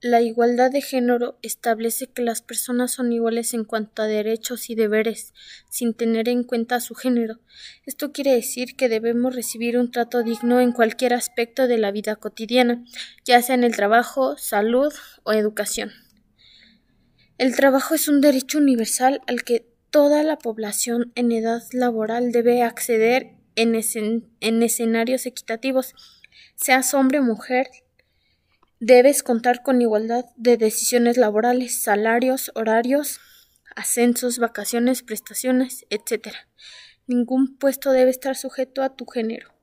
La igualdad de género establece que las personas son iguales en cuanto a derechos y deberes, sin tener en cuenta su género. Esto quiere decir que debemos recibir un trato digno en cualquier aspecto de la vida cotidiana, ya sea en el trabajo, salud o educación. El trabajo es un derecho universal al que toda la población en edad laboral debe acceder en, en escenarios equitativos, seas hombre o mujer, Debes contar con igualdad de decisiones laborales, salarios, horarios, ascensos, vacaciones, prestaciones, etc. Ningún puesto debe estar sujeto a tu género.